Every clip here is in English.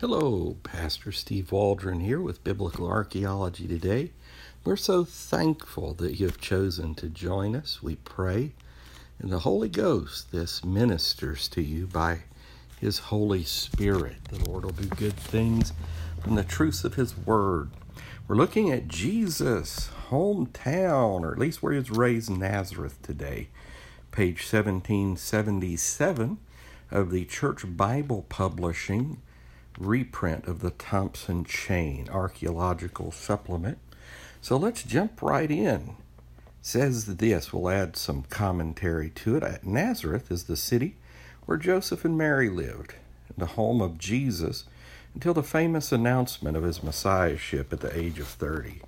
Hello, Pastor Steve Waldron here with Biblical Archaeology today. We're so thankful that you have chosen to join us. We pray, and the Holy Ghost, this ministers to you by His Holy Spirit. The Lord will do good things from the truths of His Word. We're looking at Jesus' hometown, or at least where he was raised, Nazareth, today. Page 1777 of the Church Bible Publishing reprint of the Thompson Chain Archaeological Supplement. So let's jump right in. Says this, we'll add some commentary to it. Nazareth is the city where Joseph and Mary lived, the home of Jesus until the famous announcement of his messiahship at the age of 30.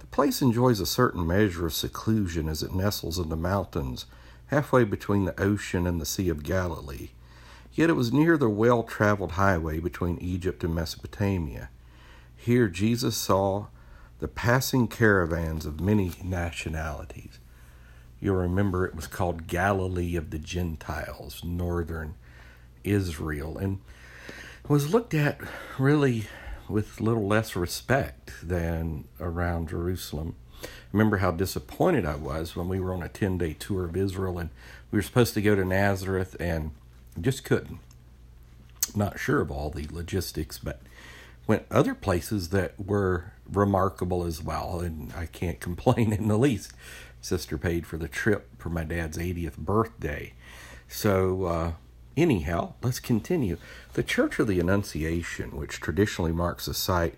The place enjoys a certain measure of seclusion as it nestles in the mountains halfway between the ocean and the Sea of Galilee Yet it was near the well traveled highway between Egypt and Mesopotamia. Here Jesus saw the passing caravans of many nationalities. You'll remember it was called Galilee of the Gentiles, northern Israel, and was looked at really with little less respect than around Jerusalem. remember how disappointed I was when we were on a 10 day tour of Israel and we were supposed to go to Nazareth and just couldn't. Not sure of all the logistics, but went other places that were remarkable as well, and I can't complain in the least. Sister paid for the trip for my dad's 80th birthday. So, uh, anyhow, let's continue. The Church of the Annunciation, which traditionally marks the site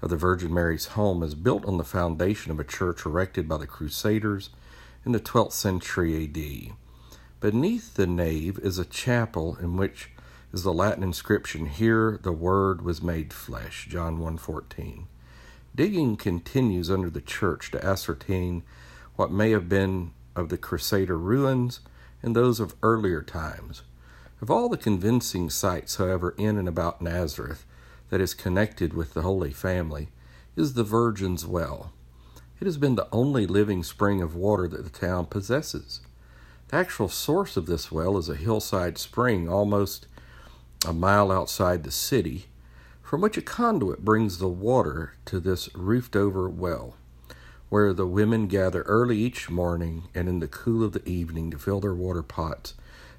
of the Virgin Mary's home, is built on the foundation of a church erected by the Crusaders in the 12th century AD. Beneath the nave is a chapel in which is the Latin inscription, Here the Word was made flesh, John 1.14. Digging continues under the church to ascertain what may have been of the Crusader ruins and those of earlier times. Of all the convincing sites, however, in and about Nazareth that is connected with the Holy Family is the Virgin's Well. It has been the only living spring of water that the town possesses. The actual source of this well is a hillside spring almost a mile outside the city, from which a conduit brings the water to this roofed over well, where the women gather early each morning and in the cool of the evening to fill their water pots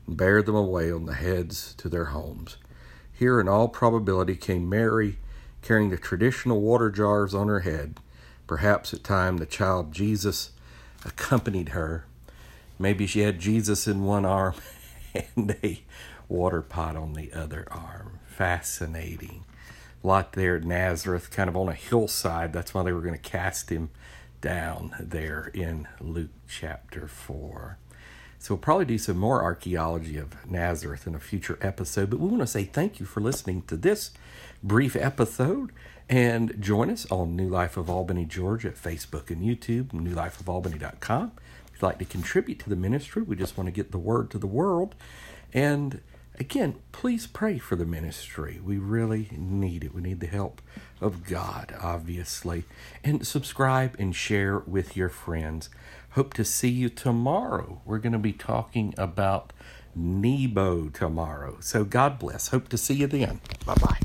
and bear them away on the heads to their homes. Here, in all probability, came Mary carrying the traditional water jars on her head. Perhaps at time the child Jesus accompanied her Maybe she had Jesus in one arm and a water pot on the other arm. Fascinating. Lot there at Nazareth, kind of on a hillside. That's why they were going to cast him down there in Luke chapter 4. So we'll probably do some more archaeology of Nazareth in a future episode. But we want to say thank you for listening to this brief episode. And join us on New Life of Albany, Georgia at Facebook and YouTube, newlifeofalbany.com like to contribute to the ministry, we just want to get the word to the world. And again, please pray for the ministry. We really need it. We need the help of God, obviously. And subscribe and share with your friends. Hope to see you tomorrow. We're going to be talking about Nebo tomorrow. So God bless. Hope to see you then. Bye bye.